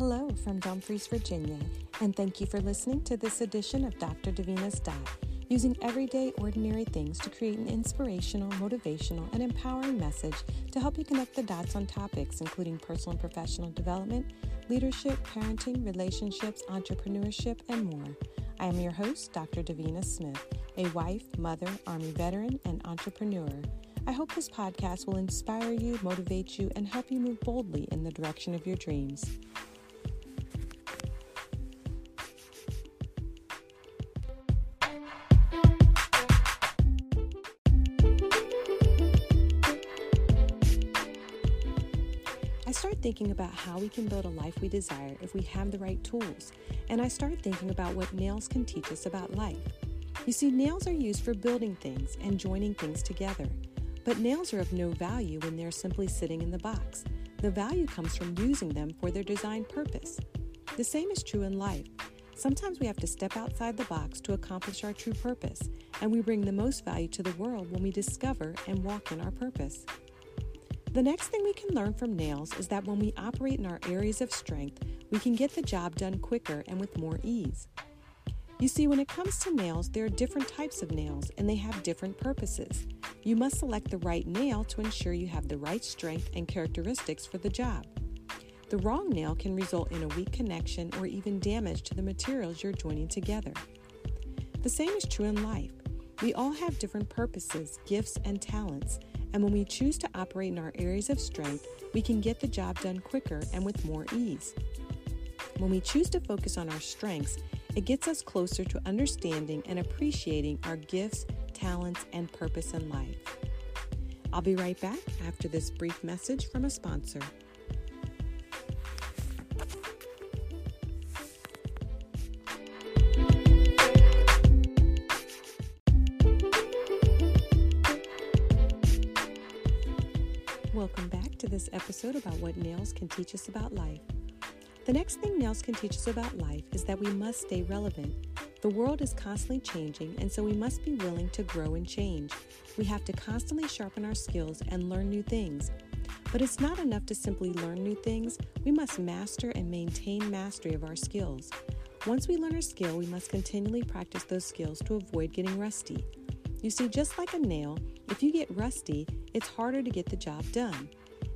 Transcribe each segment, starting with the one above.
Hello from Dumfries, Virginia, and thank you for listening to this edition of Dr. Davina's Dot, using everyday, ordinary things to create an inspirational, motivational, and empowering message to help you connect the dots on topics including personal and professional development, leadership, parenting, relationships, entrepreneurship, and more. I am your host, Dr. Davina Smith, a wife, mother, Army veteran, and entrepreneur. I hope this podcast will inspire you, motivate you, and help you move boldly in the direction of your dreams. I start thinking about how we can build a life we desire if we have the right tools, and I start thinking about what nails can teach us about life. You see, nails are used for building things and joining things together. But nails are of no value when they're simply sitting in the box. The value comes from using them for their designed purpose. The same is true in life. Sometimes we have to step outside the box to accomplish our true purpose, and we bring the most value to the world when we discover and walk in our purpose. The next thing we can learn from nails is that when we operate in our areas of strength, we can get the job done quicker and with more ease. You see, when it comes to nails, there are different types of nails and they have different purposes. You must select the right nail to ensure you have the right strength and characteristics for the job. The wrong nail can result in a weak connection or even damage to the materials you're joining together. The same is true in life. We all have different purposes, gifts, and talents, and when we choose to operate in our areas of strength, we can get the job done quicker and with more ease. When we choose to focus on our strengths, it gets us closer to understanding and appreciating our gifts, talents, and purpose in life. I'll be right back after this brief message from a sponsor. Welcome back to this episode about what nails can teach us about life. The next thing nails can teach us about life is that we must stay relevant. The world is constantly changing, and so we must be willing to grow and change. We have to constantly sharpen our skills and learn new things. But it's not enough to simply learn new things, we must master and maintain mastery of our skills. Once we learn a skill, we must continually practice those skills to avoid getting rusty. You see, just like a nail, if you get rusty, it's harder to get the job done.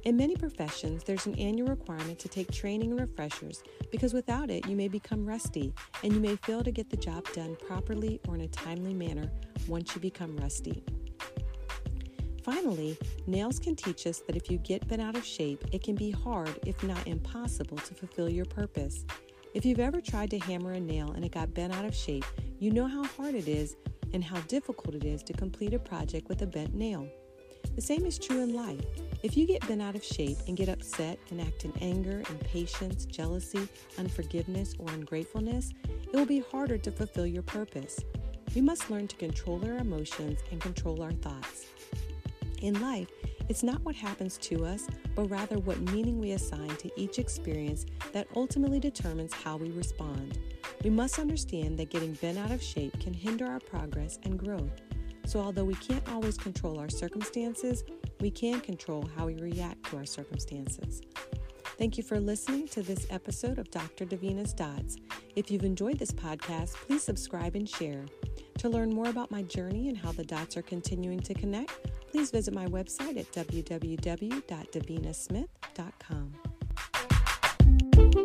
In many professions, there's an annual requirement to take training and refreshers because without it, you may become rusty and you may fail to get the job done properly or in a timely manner once you become rusty. Finally, nails can teach us that if you get bent out of shape, it can be hard, if not impossible, to fulfill your purpose. If you've ever tried to hammer a nail and it got bent out of shape, you know how hard it is and how difficult it is to complete a project with a bent nail. The same is true in life. If you get bent out of shape and get upset and act in anger, impatience, jealousy, unforgiveness, or ungratefulness, it will be harder to fulfill your purpose. We must learn to control our emotions and control our thoughts. In life, it's not what happens to us, but rather what meaning we assign to each experience that ultimately determines how we respond. We must understand that getting bent out of shape can hinder our progress and growth. So, although we can't always control our circumstances, we can control how we react to our circumstances. Thank you for listening to this episode of Dr. Davina's Dots. If you've enjoyed this podcast, please subscribe and share. To learn more about my journey and how the dots are continuing to connect, please visit my website at www.davinasmith.com.